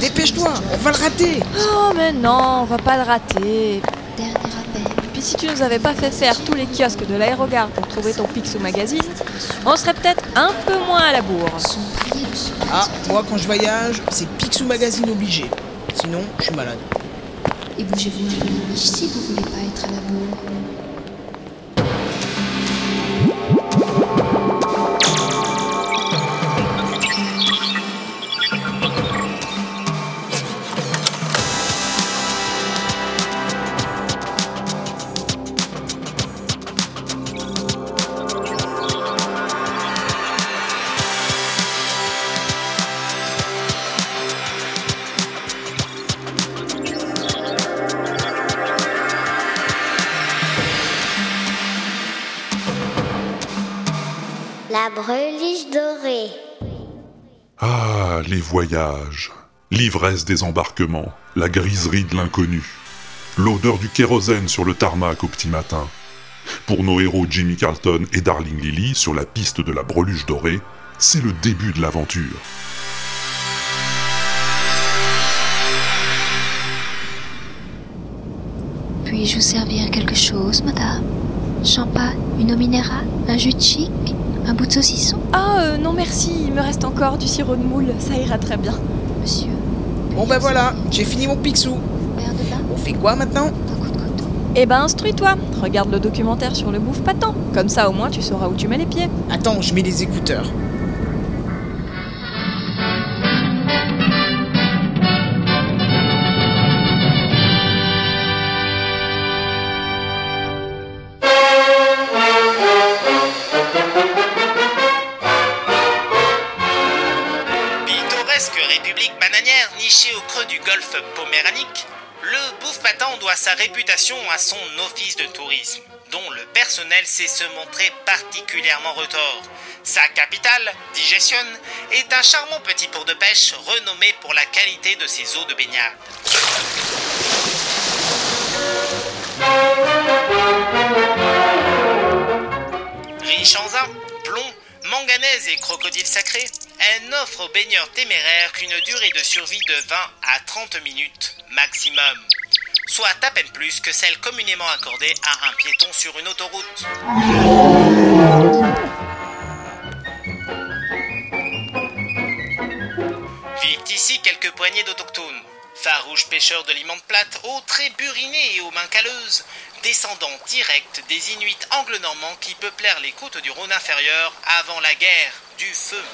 Dépêche-toi, on va le rater Oh mais non, on va pas le rater. Dernier appel. Puis si tu nous avais pas fait faire tous les kiosques de l'aérogare pour trouver ton Picsou Magazine, on serait peut-être un peu moins à la bourre. Ah, moi quand je voyage, c'est Picsou Magazine obligé. Sinon, je suis malade. Et bougez-vous un peu les si vous voulez pas être à la bourre. La breliche dorée. Ah, les voyages, l'ivresse des embarquements, la griserie de l'inconnu, l'odeur du kérosène sur le tarmac au petit matin. Pour nos héros Jimmy Carlton et Darling Lily sur la piste de la breluche dorée, c'est le début de l'aventure. Puis-je vous servir quelque chose, madame? Champagne, une eau minérale, un jus de chic, un bout de saucisson? Ah euh, non merci, il me reste encore du sirop de moule, ça ira très bien. Monsieur. Bon ben voilà, j'ai fini mon vin, On fait quoi maintenant? Un coup de couteau. Eh ben instruis-toi, regarde le documentaire sur le bouffe patent. Comme ça au moins tu sauras où tu mets les pieds. Attends, je mets les écouteurs. Golfe poméranique, le bouffe patent doit sa réputation à son office de tourisme, dont le personnel sait se montrer particulièrement retors. Sa capitale, Digestion, est un charmant petit port de pêche renommé pour la qualité de ses eaux de baignade. Riche en zinc, plomb, manganèse et crocodile sacré, elle n'offre aux baigneurs téméraires qu'une durée de survie de 20 à 30 minutes maximum, soit à peine plus que celle communément accordée à un piéton sur une autoroute. Vivent ici quelques poignées d'autochtones, farouches pêcheurs de l'immonde plate, aux traits burinés et aux mains calleuses, descendants directs des Inuits anglo-normands qui peuplèrent les côtes du Rhône inférieur avant la guerre du feu.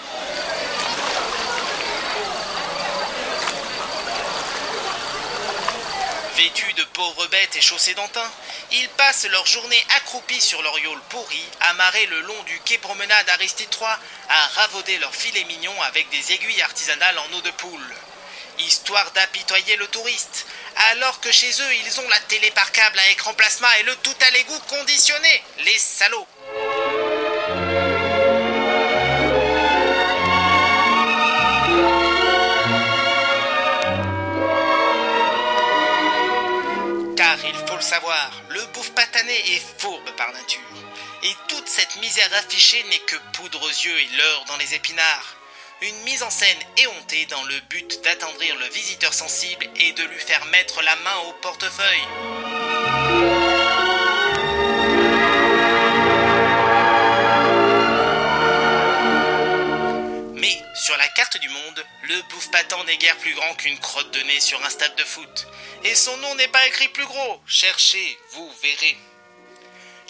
Vêtus de pauvres bêtes et chaussés d'antin, ils passent leur journée accroupis sur leur yole pourri, amarrés le long du quai promenade Aristide III, à ravauder leurs filets mignons avec des aiguilles artisanales en eau de poule. Histoire d'apitoyer le touriste, alors que chez eux ils ont la télé par câble à écran plasma et le tout à l'égout conditionné, les salauds. Car il faut le savoir, le bouffe patané est fourbe par nature. Et toute cette misère affichée n'est que poudre aux yeux et leurre dans les épinards. Une mise en scène éhontée dans le but d'attendrir le visiteur sensible et de lui faire mettre la main au portefeuille. Mais sur la carte du monde, le bouffe patent n'est guère plus grand qu'une crotte de nez sur un stade de foot. Et son nom n'est pas écrit plus gros. Cherchez, vous verrez.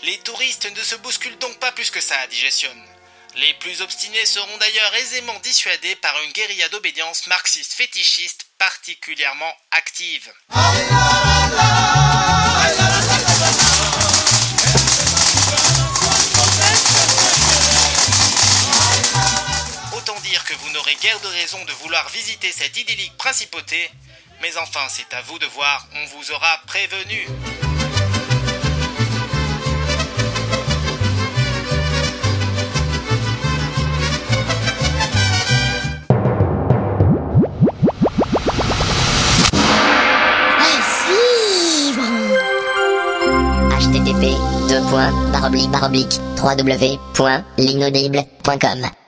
Les touristes ne se bousculent donc pas plus que ça à Digestion. Les plus obstinés seront d'ailleurs aisément dissuadés par une guérilla d'obédience marxiste fétichiste particulièrement active. Autant dire que vous n'aurez guère de raison de vouloir visiter cette idyllique principauté, mais enfin c'est à vous de voir, on vous aura prévenu. www.linaudible.com